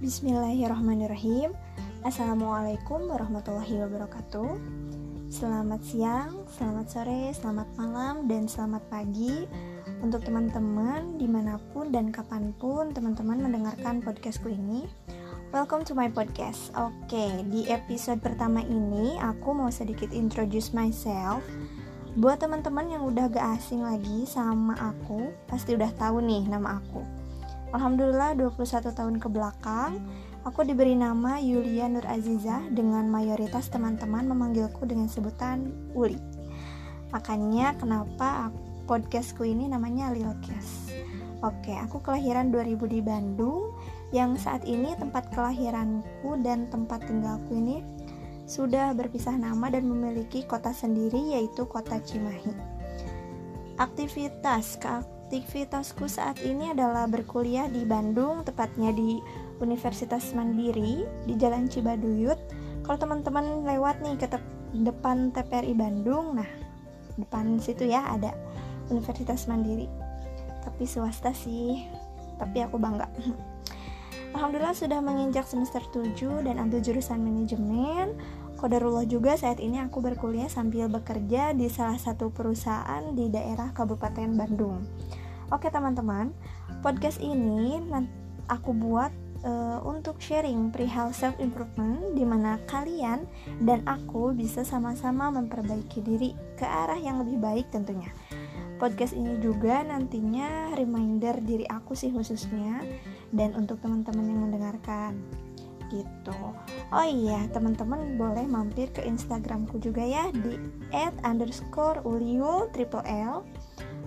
Bismillahirrahmanirrahim. Assalamualaikum warahmatullahi wabarakatuh. Selamat siang, selamat sore, selamat malam, dan selamat pagi Untuk teman-teman di mana pun dan kapan pun teman-teman mendengarkan podcastku ini. Welcome to my podcast. Oke, di episode pertama ini aku mau sedikit introduce myself. Buat teman-teman yang udah gak asing lagi sama aku Pasti udah tahu nih nama aku Alhamdulillah 21 tahun ke belakang Aku diberi nama Yulia Nur Azizah dengan mayoritas teman-teman memanggilku dengan sebutan Uli. Makanya kenapa podcastku ini namanya Lil Kes. Oke, aku kelahiran 2000 di Bandung yang saat ini tempat kelahiranku dan tempat tinggalku ini sudah berpisah nama dan memiliki kota sendiri yaitu kota Cimahi. Aktivitas aktivitasku saat ini adalah berkuliah di Bandung, tepatnya di Universitas Mandiri di Jalan Cibaduyut. Kalau teman-teman lewat nih ke depan TPRI Bandung, nah depan situ ya ada Universitas Mandiri. Tapi swasta sih, tapi aku bangga. Alhamdulillah sudah menginjak semester 7 dan ambil jurusan manajemen. Kodarullah juga saat ini aku berkuliah sambil bekerja di salah satu perusahaan di daerah Kabupaten Bandung. Oke teman-teman, podcast ini aku buat uh, untuk sharing perihal self improvement di mana kalian dan aku bisa sama-sama memperbaiki diri ke arah yang lebih baik tentunya. Podcast ini juga nantinya reminder diri aku sih khususnya dan untuk teman-teman yang mendengarkan gitu. Oh iya, teman-teman boleh mampir ke Instagramku juga ya di @underscore triple L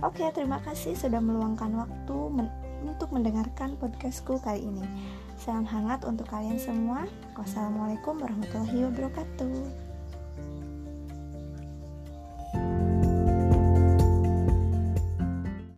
Oke, terima kasih sudah meluangkan waktu men untuk mendengarkan podcastku kali ini. Salam hangat untuk kalian semua. Wassalamualaikum warahmatullahi wabarakatuh.